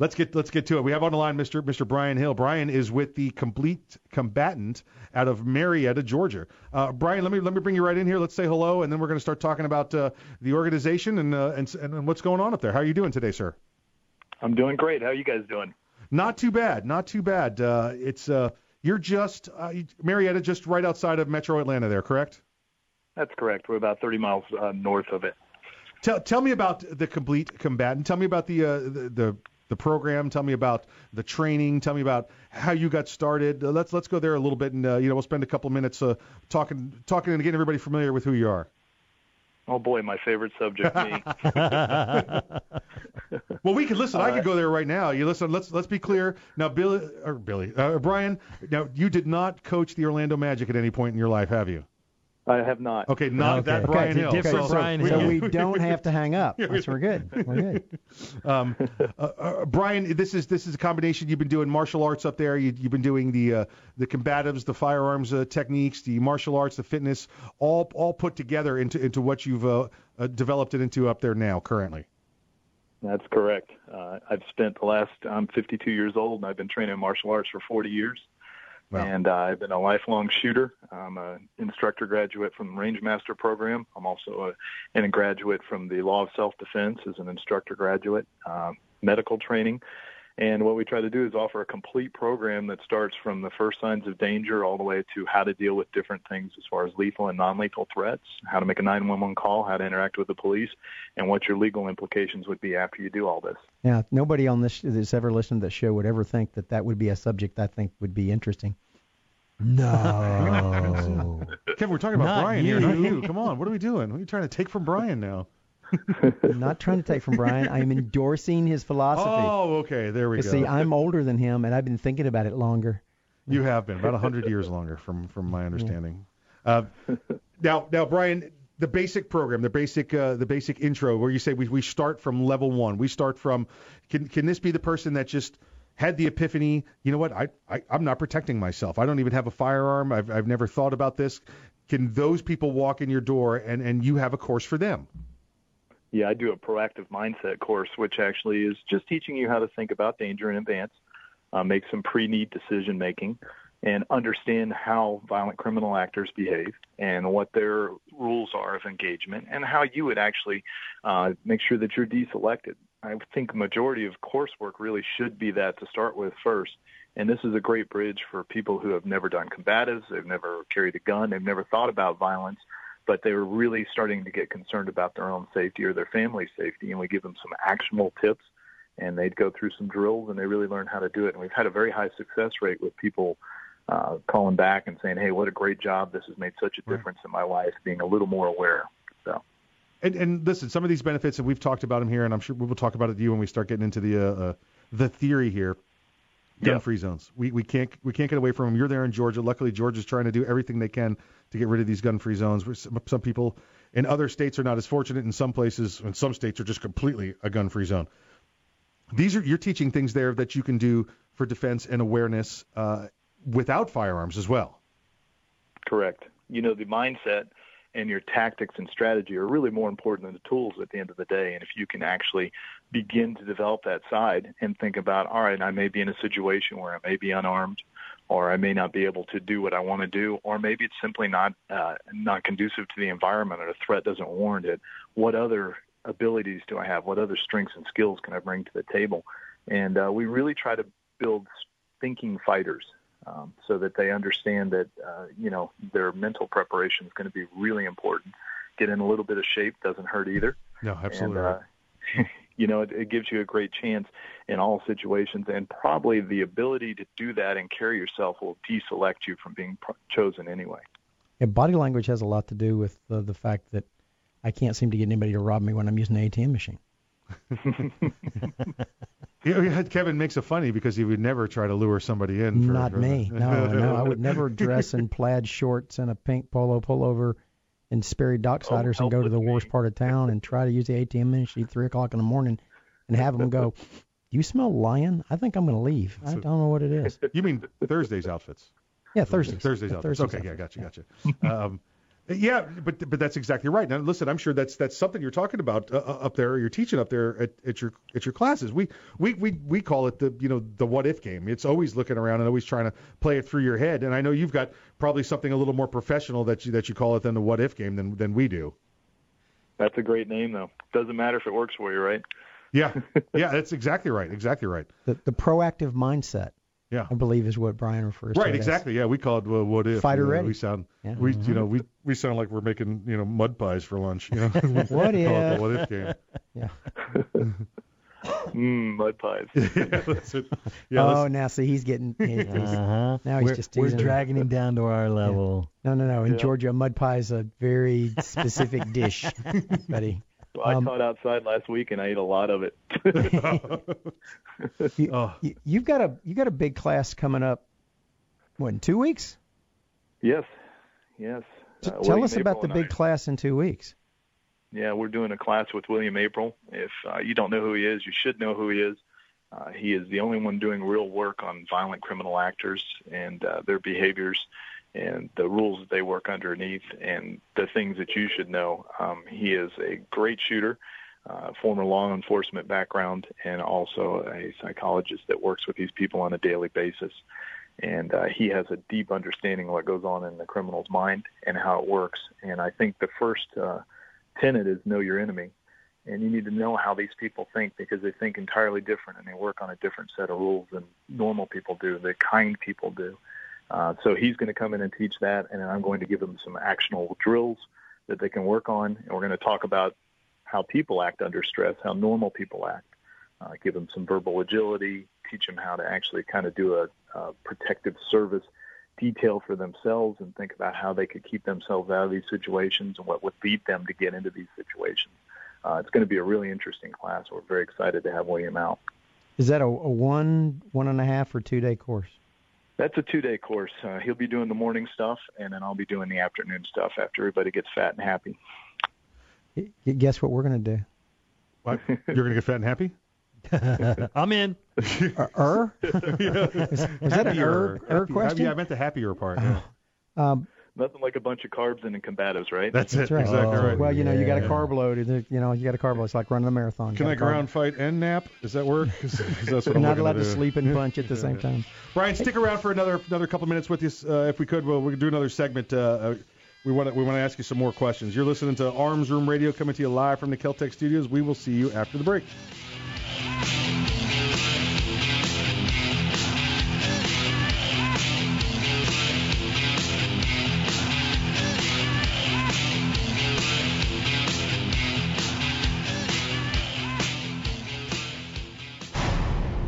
Let's get let's get to it. We have on the line Mr. Mr. Brian Hill. Brian is with the Complete Combatant out of Marietta, Georgia. Uh, Brian, let me let me bring you right in here. Let's say hello, and then we're going to start talking about uh, the organization and, uh, and and what's going on up there. How are you doing today, sir? I'm doing great. How are you guys doing? Not too bad. Not too bad. Uh, it's uh, you're just uh, Marietta, just right outside of Metro Atlanta, there, correct? That's correct. We're about 30 miles uh, north of it. Tell tell me about the Complete Combatant. Tell me about the uh, the, the the program. Tell me about the training. Tell me about how you got started. Uh, let's let's go there a little bit, and uh, you know we'll spend a couple minutes uh, talking talking and getting everybody familiar with who you are. Oh boy, my favorite subject, me. well, we could listen. All I right. could go there right now. You listen. Let's let's be clear. Now, Billy or Billy, uh, Brian. Now, you did not coach the Orlando Magic at any point in your life, have you? I have not. Okay, not okay. that Brian okay, Hill. Different so, Brian Hill. So we don't have to hang up. That's we're good. We're good. Um, uh, uh, Brian, this is this is a combination. You've been doing martial arts up there. You, have been doing the uh, the combatives, the firearms uh, techniques, the martial arts, the fitness, all all put together into into what you've uh, uh, developed it into up there now currently. That's correct. I've spent the last. I'm 52 years old, and I've been training in martial arts for 40 years. Wow. And uh, I've been a lifelong shooter. I'm an instructor graduate from the Range Master program. I'm also a, and a graduate from the Law of Self Defense as an instructor graduate, uh, medical training. And what we try to do is offer a complete program that starts from the first signs of danger all the way to how to deal with different things as far as lethal and non-lethal threats, how to make a 911 call, how to interact with the police, and what your legal implications would be after you do all this. Yeah, nobody on this that's ever listened to the show would ever think that that would be a subject I think would be interesting. No. Kevin, we're talking about not Brian you. here, not you. Come on, what are we doing? What are you trying to take from Brian now? I'm not trying to take from Brian. I'm endorsing his philosophy. Oh, okay. There we go. See, I'm older than him, and I've been thinking about it longer. You have been about a hundred years longer, from from my understanding. Yeah. Uh, now, now, Brian, the basic program, the basic uh, the basic intro, where you say we we start from level one. We start from. Can can this be the person that just had the epiphany, you know what, I, I I'm not protecting myself. I don't even have a firearm. I've I've never thought about this. Can those people walk in your door and and you have a course for them? Yeah, I do a proactive mindset course, which actually is just teaching you how to think about danger in advance, uh, make some pre-need decision making, and understand how violent criminal actors behave and what their rules are of engagement, and how you would actually uh, make sure that you're deselected. I think majority of coursework really should be that to start with first. And this is a great bridge for people who have never done combatives, they've never carried a gun, they've never thought about violence, but they were really starting to get concerned about their own safety or their family's safety. And we give them some actionable tips, and they'd go through some drills, and they really learn how to do it. And we've had a very high success rate with people uh, calling back and saying, "Hey, what a great job! This has made such a difference in my life." Being a little more aware. So. And, and listen, some of these benefits, and we've talked about them here, and I'm sure we will talk about it to you when we start getting into the uh, uh, the theory here. Gun-free zones. We we can't we can't get away from them. You're there in Georgia. Luckily, Georgia's trying to do everything they can to get rid of these gun-free zones. Where some people in other states are not as fortunate. In some places, in some states, are just completely a gun-free zone. These are you're teaching things there that you can do for defense and awareness uh, without firearms as well. Correct. You know the mindset and your tactics and strategy are really more important than the tools at the end of the day. And if you can actually begin to develop that side and think about, all right, I may be in a situation where I may be unarmed, or I may not be able to do what I want to do, or maybe it's simply not uh, not conducive to the environment, or the threat doesn't warrant it. What other abilities do I have? What other strengths and skills can I bring to the table? And uh, we really try to build thinking fighters um, so that they understand that uh, you know their mental preparation is going to be really important. Get in a little bit of shape doesn't hurt either. No, absolutely. And, uh, you know, it, it gives you a great chance in all situations, and probably the ability to do that and carry yourself will deselect you from being pro- chosen anyway. Yeah, body language has a lot to do with the, the fact that I can't seem to get anybody to rob me when I'm using an ATM machine. Kevin makes it funny because he would never try to lure somebody in. For, Not for, me. No, no. I would never dress in plaid shorts and a pink polo pullover and Sperry Docksiders oh, and go to the worst part of town and try to use the ATM machine at three o'clock in the morning and have them go. You smell lion? I think I'm going to leave. I don't know what it is. You mean Thursday's outfits? Yeah, Thursdays. Thursday's outfits. Thursday's okay, outfits. yeah, gotcha, gotcha. um, Yeah, but but that's exactly right. Now, listen, I'm sure that's that's something you're talking about uh, uh up there. You're teaching up there at, at your at your classes. We we we we call it the you know the what if game. It's always looking around and always trying to play it through your head. And I know you've got probably something a little more professional that you that you call it than the what if game than than we do. That's a great name though. Doesn't matter if it works for you, right? Yeah, yeah, that's exactly right. Exactly right. The the proactive mindset. Yeah. I believe is what Brian refers right, to. Right, exactly. Yeah, we call it uh, what if. Fighter you know, ready. We sound yeah. we mm-hmm. you know we we sound like we're making you know mud pies for lunch. You know. what if? what if game. Yeah. mm, mud pies. yeah, that's it. Yeah, oh, now see he's getting. He's, uh-huh. Now he's we're, just we're dragging him down to our level. Yeah. No, no, no. In Yeah. Georgia, mud pie is a very specific dish, buddy. Well, I Um, taught outside last week and I ate a lot of it. You, Oh. you, you've got a you got a big class coming up. What in two weeks? yes, yes. T- Uh, Tell William us about April the big I- class in two weeks. Yeah, we're doing a class with William April. If uh, you don't know who he is, you should know who he is. Uh, he is the only one doing real work on violent criminal actors and uh, their behaviors and the rules that they work underneath and the things that you should know. Um, he is a great shooter, uh, former law enforcement background, and also a psychologist that works with these people on a daily basis. And uh, he has a deep understanding of what goes on in the criminal's mind and how it works. And I think the first uh, tenet is know your enemy. And you need to know how these people think because they think entirely different and they work on a different set of rules than normal people do, the kind people do. Uh, so he's going to come in and teach that, and I'm going to give them some actionable drills that they can work on. And we're going to talk about how people act under stress, how normal people act, uh, give them some verbal agility, teach them how to actually kind of do a, a protective service detail for themselves and think about how they could keep themselves out of these situations and what would lead them to get into these situations. Uh, it's going to be a really interesting class. We're very excited to have William out. Is that a, a one one and a half or two day course? That's a two-day course. Uh, he'll be doing the morning stuff, and then I'll be doing the afternoon stuff after everybody gets fat and happy. Y- y- Guess what we're gonna do? What? You're gonna get fat and happy? I'm in. Er? er? Is, was that an er, er Happy- question? Yeah, I meant the happier part. Yeah. Um, Nothing like a bunch of carbs and combatives, right? That's, that's it. right. Exactly Oh, right. Well, you know, you got a carb load. You know, you got a carb load. It's like running a marathon. Can Got I a carb ground fight and nap? Does that work? 'cause that's what You're I'm not allowed to to sleep and punch at the same time. Brian, stick around for another another couple minutes with us, uh, if we could. Well, we can do another segment. Uh, uh, we want to we want to ask you some more questions. You're listening to Arms Room Radio coming to you live from the Keltec Studios. We will see you after the break.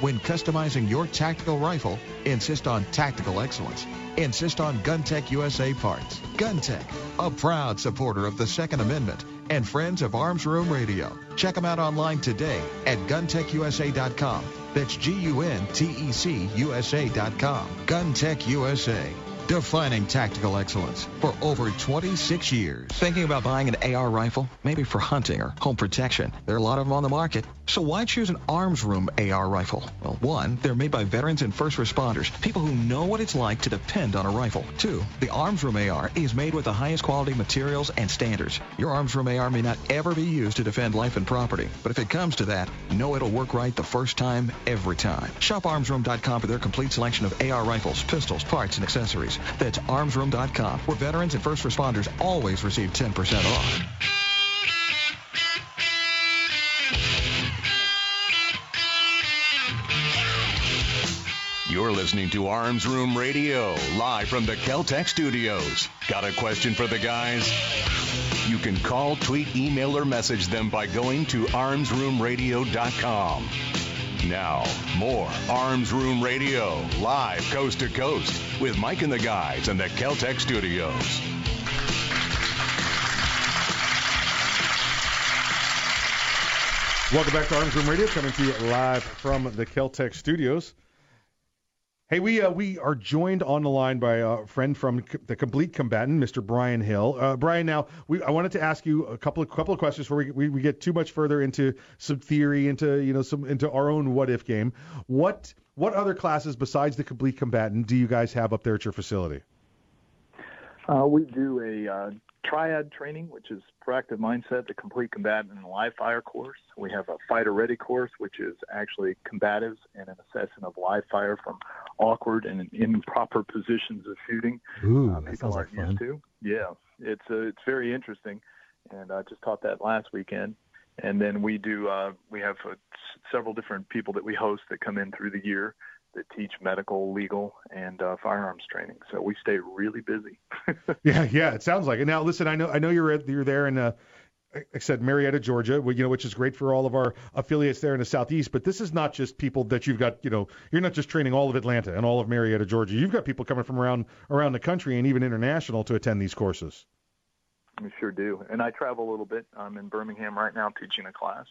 when customizing your tactical rifle, insist on tactical excellence. Insist on GunTech USA parts. GunTech, a proud supporter of the Second Amendment and friends of Arms Room Radio. Check them out online today at guntechusa.com. That's G-U-N-T-E-C USA.com. GunTech USA defining tactical excellence for over 26 years. Thinking about buying an AR rifle? Maybe for hunting or home protection. There are a lot of them on the market. So why choose an Arms Room AR rifle? Well, one, they're made by veterans and first responders, people who know what it's like to depend on a rifle. Two, the Arms Room AR is made with the highest quality materials and standards. Your Arms Room AR may not ever be used to defend life and property, but if it comes to that, know it'll work right the first time, every time. Shop armsroom.com for their complete selection of AR rifles, pistols, parts, and accessories. That's armsroom.com, where veterans and first responders always receive 10% off. You're listening to Arms Room Radio, live from the Keltec studios. Got a question for the guys? You can call, tweet, email, or message them by going to armsroomradio.com. Now, more Arms Room Radio, live coast to coast, with Mike and the guys in the Keltec studios. Welcome back to Arms Room Radio, coming to you live from the Keltec studios. Hey, we uh, we are joined on the line by a friend from C- the Complete Combatant, Mr. Brian Hill. Uh, Brian, now we I wanted to ask you a couple of couple of questions before we, we, we get too much further into some theory, into you know some into our own what if game. What what other classes besides the Complete Combatant do you guys have up there at your facility? Uh, we do a uh, triad training, which is proactive mindset, the complete combatant and live fire course. We have a fighter ready course, which is actually combatives and an assessment of live fire from awkward and improper positions of shooting. Ooh, uh, people aren't fun. used to. Yeah, it's uh, it's very interesting, and I just taught that last weekend. And then we do uh, we have uh, several different people that we host that come in through the year that teach medical, legal, and uh, firearms training. So we stay really busy. Yeah, yeah, it sounds like it. Now, listen, I know I know you're at, you're there in uh, like I said Marietta, Georgia, you know, which is great for all of our affiliates there in the southeast. But this is not just people that you've got, you know, you're not just training all of Atlanta and all of Marietta, Georgia. You've got people coming from around around the country and even international to attend these courses. We sure do. And I travel a little bit. I'm in Birmingham right now teaching a class.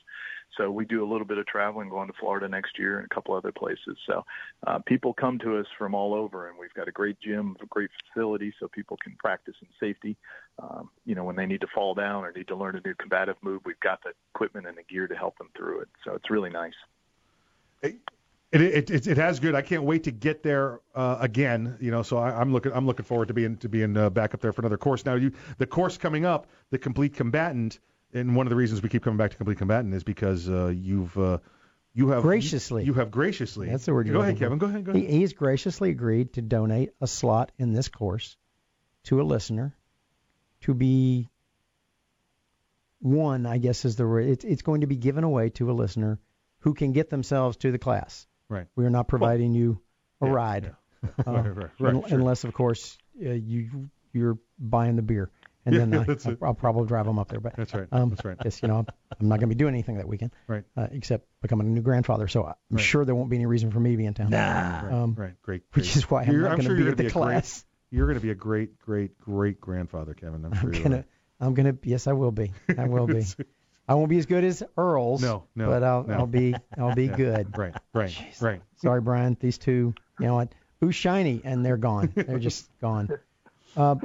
So we do a little bit of traveling, going to Florida next year and a couple other places. So uh, people come to us from all over, and we've got a great gym, a great facility, so people can practice in safety. Um, you know, when they need to fall down or need to learn a new combative move, we've got the equipment and the gear to help them through it. So it's really nice. It it it, it has good. I can't wait to get there uh, again. You know, so I, I'm looking I'm looking forward to being to being uh, back up there for another course. Now, you the course coming up, the Complete Combatant, and one of the reasons we keep coming back to Complete Combatant is because uh, you've uh, you have Graciously. you, have graciously. That's the word Go ahead. Kevin. Go ahead. Go ahead. He, he's graciously agreed to donate a slot in this course to a listener to be one, I guess is the word. It's, it's going to be given away to a listener who can get themselves to the class. Right. We are not providing you a Yeah, ride, uh, Right, right, right, un- sure. unless of course uh, you you're buying the beer, and Yeah, then I, I'll. I'll probably drive them up there. But That's right. um, That's right. Yes, you know, I'm, I'm not going to be doing anything that weekend, Right. uh, except becoming a new grandfather. So I'm sure there won't be any reason for me to be in town. Right, Um, right. Great. which is why I'm You're- not going sure to be at the be a great- class. You're going to be a great, great, great grandfather, Kevin. I'm sure. I'm gonna. I'm gonna, yes, I will be. I will be. I won't be as good as Earl's. No, no, But I'll, no. I'll be, I'll be Yeah. good. Right, right, right. Sorry, Brian. These two, you know what? Who's shiny? And they're gone. They're just gone. Uh,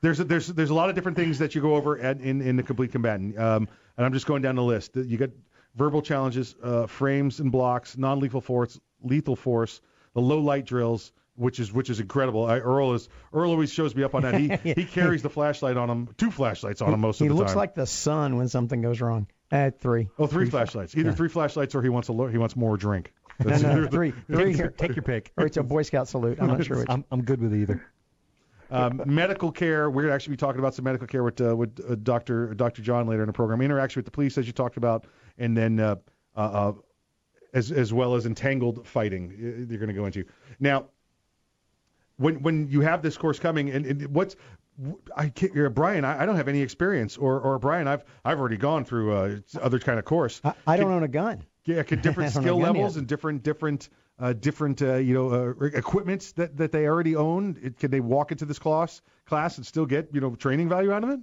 There's a, there's there's a lot of different things that you go over at, in in the complete combatant, um, and I'm just going down the list. You got verbal challenges, uh, frames and blocks, non-lethal force, lethal force, the low light drills, which is which is incredible. I, Earl is Earl always shows me up on that. He he carries the flashlight on him, two flashlights on him most he of the time. He looks like the sun when something goes wrong. At three. oh, three flashlights, either yeah. three flashlights or he wants a lo- he wants more drink. No, no, three, three. Take, take your pick. Or it's a Boy Scout salute. I'm not sure which. I'm, I'm good with either. Um, medical care. We're going to actually be talking about some medical care with uh, with uh, Dr. Dr. John later in the program. Interaction with the police, as you talked about, and then uh, uh, uh, as as well as entangled fighting. uh, You're going to go into now. When when you have this course coming, and, and what's I can't, uh, Brian, I, I don't have any experience, or or Brian, I've I've already gone through uh, other kind of course. I, I don't own a gun. Yeah, could different skill levels yet. and different different uh, different uh, you know uh, equipments that that they already own. It, can they walk into this class class and still get you know training value out of it?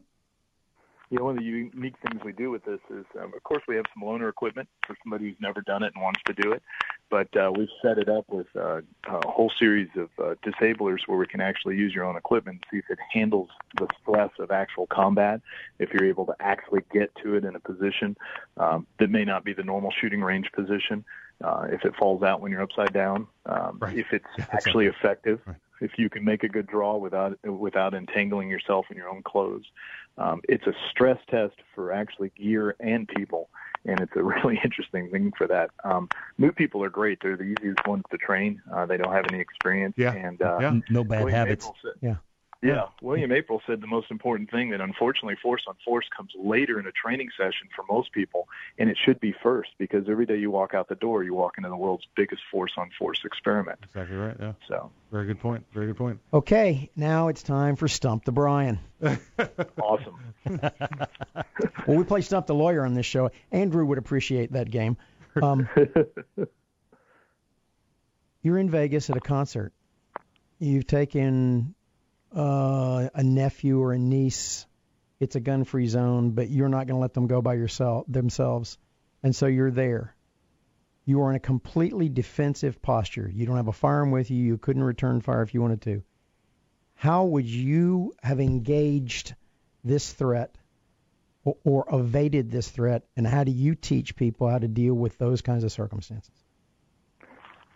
You know, one of the unique things we do with this is, um, of course, we have some loaner equipment for somebody who's never done it and wants to do it. But uh, we've set it up with uh, a whole series of uh, disablers where we can actually use your own equipment and see if it handles the stress of actual combat. If you're able to actually get to it in a position um, that may not be the normal shooting range position, uh, if it falls out when you're upside down, um, if it's actually effective, if you can make a good draw without without entangling yourself in your own clothes. Um, it's a stress test for actually gear and people, and it's a really interesting thing for that. Um, new people are great; they're the easiest ones to train. Uh, they don't have any experience, Yeah. and uh, Yeah. No bad William habits. April said- Yeah. Yeah, William April said the most important thing that unfortunately force on force comes later in a training session for most people, and it should be first because every day you walk out the door, you walk into the world's biggest force on force experiment. Exactly right. Yeah. So Very good point. Very good point. Okay, now it's time for Stump the Brian. awesome. Well, we play Stump the Lawyer on this show. Andrew would appreciate that game. Um, you're in Vegas at a concert. You've taken uh, a nephew or a niece. It's a gun-free zone, but you're not going to let them go by yourself themselves, and so you're there. You are in a completely defensive posture. You don't have a firearm with you. You couldn't return fire if you wanted to. How would you have engaged this threat or, or evaded this threat, and how do you teach people how to deal with those kinds of circumstances?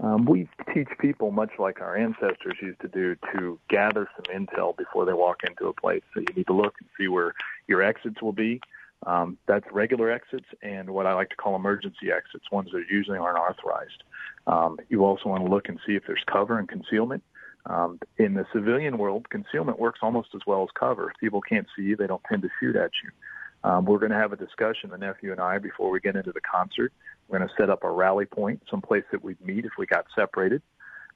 Um, we teach people, much like our ancestors used to do, to gather some intel before they walk into a place. So you need to look and see where your exits will be. Um, that's regular exits and what I like to call emergency exits, ones that usually aren't authorized. Um, you also want to look and see if there's cover and concealment. Um, in the civilian world, concealment works almost as well as cover. If people can't see you, they don't tend to shoot at you. Um, we're going to have a discussion, the nephew and I, before we get into the concert. We're going to set up a rally point, someplace that we'd meet if we got separated.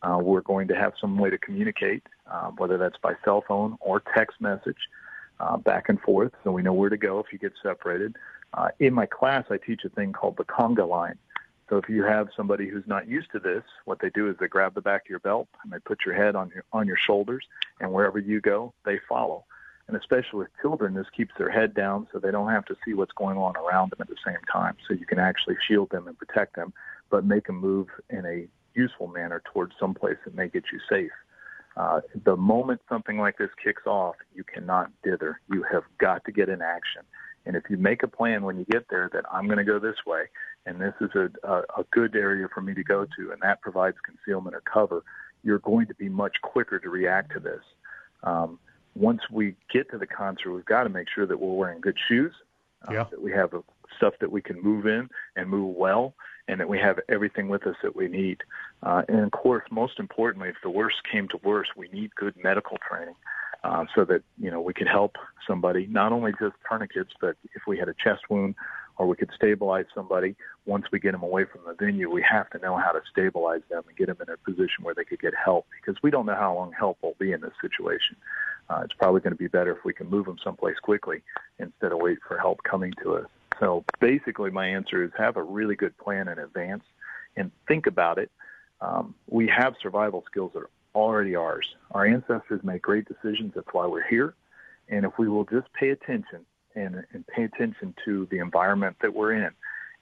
Uh, we're going to have some way to communicate, um, whether that's by cell phone or text message, uh, back and forth, so we know where to go if you get separated. Uh, in my class, I teach a thing called the conga line. So if you have somebody who's not used to this, what they do is they grab the back of your belt and they put your head on your on your shoulders, and wherever you go, they follow. And especially with children, this keeps their head down so they don't have to see what's going on around them at the same time. So you can actually shield them and protect them, but make them move in a useful manner towards someplace that may get you safe. Uh, the moment something like this kicks off, you cannot dither. You have got to get in action. And if you make a plan when you get there that I'm going to go this way, and this is a, a, a good area for me to go to, and that provides concealment or cover, you're going to be much quicker to react to this. Um, once we get to the concert, we've got to make sure that we're wearing good shoes, uh, Yeah. that we have stuff that we can move in and move well, and that we have everything with us that we need. Uh, and of course, most importantly, if the worst came to worst, we need good medical training uh, so that you know we could help somebody, not only just tourniquets, but if we had a chest wound or we could stabilize somebody once we get them away from the venue, we have to know how to stabilize them and get them in a position where they could get help because we don't know how long help will be in this situation. Uh, it's probably going to be better if we can move them someplace quickly instead of wait for help coming to us. So basically, my answer is have a really good plan in advance and think about it. Um, we have survival skills that are already ours. Our ancestors made great decisions. That's why we're here. And if we will just pay attention and, and pay attention to the environment that we're in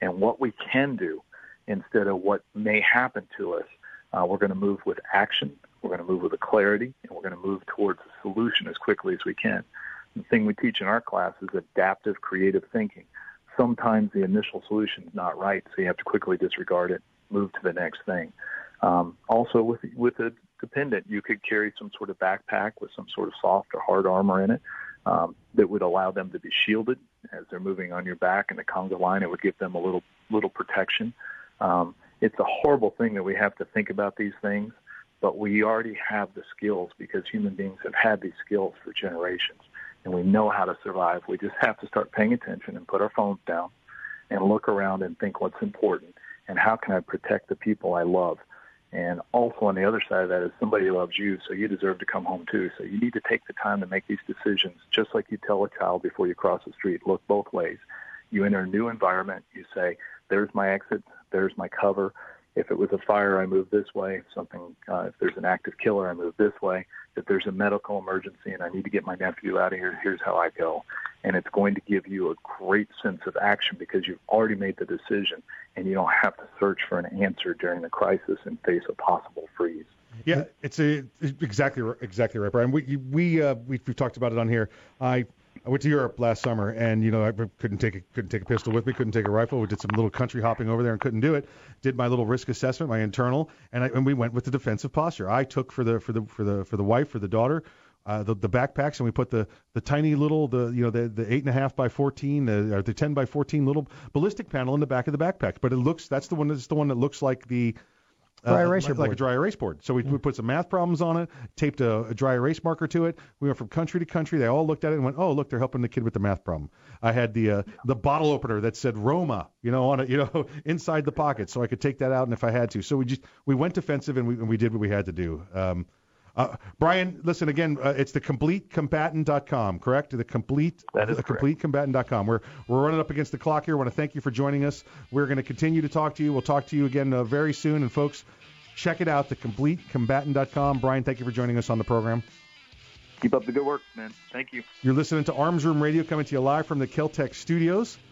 and what we can do instead of what may happen to us, uh, we're going to move with action. We're going to move with a clarity, and we're going to move towards a solution as quickly as we can. The thing we teach in our class is adaptive creative thinking. Sometimes the initial solution is not right, so you have to quickly disregard it, move to the next thing. Um, also, with with a dependent, you could carry some sort of backpack with some sort of soft or hard armor in it um, that would allow them to be shielded as they're moving on your back. In the conga line, it would give them a little little protection. Um, it's a horrible thing that we have to think about these things, but we already have the skills because human beings have had these skills for generations and we know how to survive. We just have to start paying attention and put our phones down and look around and think what's important and how can I protect the people I love. And also on the other side of that is somebody loves you, so you deserve to come home too. So you need to take the time to make these decisions, just like you tell a child before you cross the street. Look both ways. You enter a new environment. You say, "There's my exit. There's my cover. If it was a fire, I move this way. If something, uh, if there's an active killer, I move this way. If there's a medical emergency and I need to get my nephew out of here, here's how I go. And it's going to give you a great sense of action because you've already made the decision and you don't have to search for an answer during the crisis and face a possible freeze. Yeah, it's a it's exactly exactly right, Brian. We we uh, we we've talked about it on here. I I went to Europe last summer, and you know I couldn't take a couldn't take a pistol with me, couldn't take a rifle. We did some little country hopping over there and couldn't do it. Did my little risk assessment, my internal, and I, and we went with the defensive posture. I took for the for the for the for the wife, for the daughter, uh, the the backpacks, and we put the the tiny little the you know the the eight and a half by fourteen, the or the ten by fourteen little ballistic panel in the back of the backpack. But it looks that's the one that's the one that looks like the Dry uh, eraser like, like a dry erase board. So we, we put some math problems on it, taped a, a dry erase marker to it. We went from country to country. They all looked at it and went, "Oh, look, they're helping the kid with the math problem." I had the uh, the bottle opener that said Roma, you know, on it, you know, inside the pocket, so I could take that out and if I had to. So we just we went defensive and we and we did what we had to do. Um, uh, Brian, listen again. Uh, it's the completecombatant.com, correct? The complete, That is the correct. completecombatant.com. We're we're running up against the clock here. I want to thank you for joining us. We're going to continue to talk to you. We'll talk to you again uh, very soon. And folks, check it out, the completecombatant.com. Brian, thank you for joining us on the program. Keep up the good work, man. Thank you. You're listening to Arms Room Radio coming to you live from the Keltec studios.